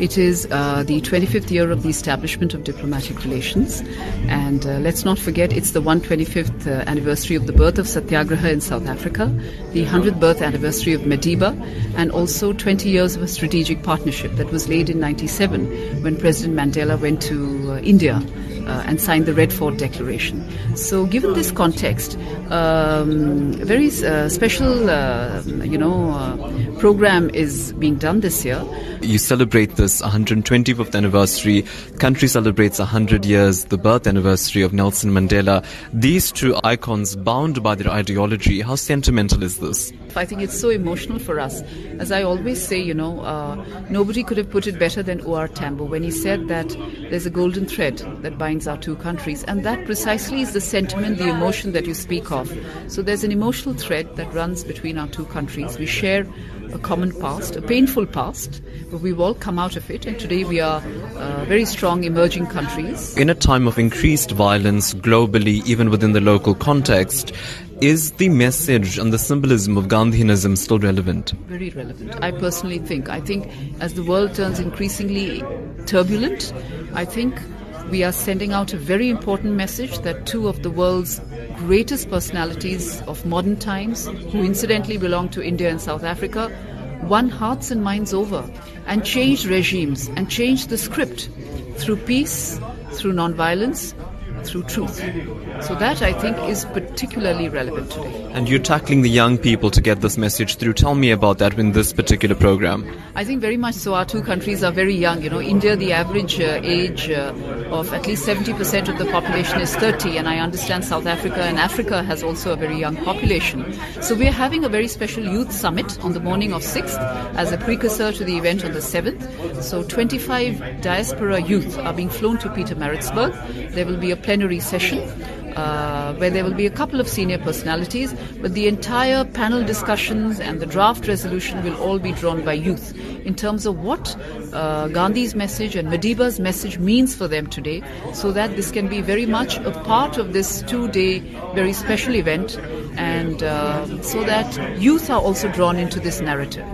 It is uh, the 25th year of the establishment of diplomatic relations, and uh, let's not forget it's the 125th uh, anniversary of the birth of Satyagraha in South Africa, the 100th birth anniversary of Madiba, and also 20 years of a strategic partnership that was laid in 97 when President Mandela went to uh, India uh, and signed the Red Fort Declaration. So, given this context, um, a very uh, special, uh, you know, uh, program is being done this year. You celebrate this 125th anniversary. Country celebrates 100 years, the birth anniversary of Nelson Mandela. These two icons, bound by their ideology, how sentimental is this? I think it's so emotional for us. As I always say, you know, uh, nobody could have put it better than O.R. Tambo when he said that there's a golden thread that binds our two countries, and that precisely is the sentiment, the emotion that you speak of. So there's an emotional thread that runs between our two countries. We share a common past, a painful past, but we've all come out of it, and today we are uh, very strong emerging countries. In a time of increased violence globally, even within the local context, is the message and the symbolism of Gandhianism still relevant? Very relevant. I personally think. I think as the world turns increasingly turbulent, I think we are sending out a very important message that two of the world's greatest personalities of modern times, who incidentally belong to India and South Africa, won hearts and minds over and changed regimes and changed the script through peace, through nonviolence, through truth. So that I think is particularly relevant today. And you're tackling the young people to get this message through. Tell me about that in this particular program. I think very much so. Our two countries are very young. You know, India, the average uh, age uh, of at least 70% of the population is 30, and I understand South Africa and Africa has also a very young population. So we're having a very special youth summit on the morning of 6th as a precursor to the event on the 7th. So 25 diaspora youth are being flown to Peter Pietermaritzburg. There will be a plenary session uh, where there will be a couple of senior personalities, but the entire panel discussions and the draft resolution will all be drawn by youth in terms of what uh, Gandhi's message and Madiba's message means for them today, so that this can be very much a part of this two day very special event, and uh, so that youth are also drawn into this narrative.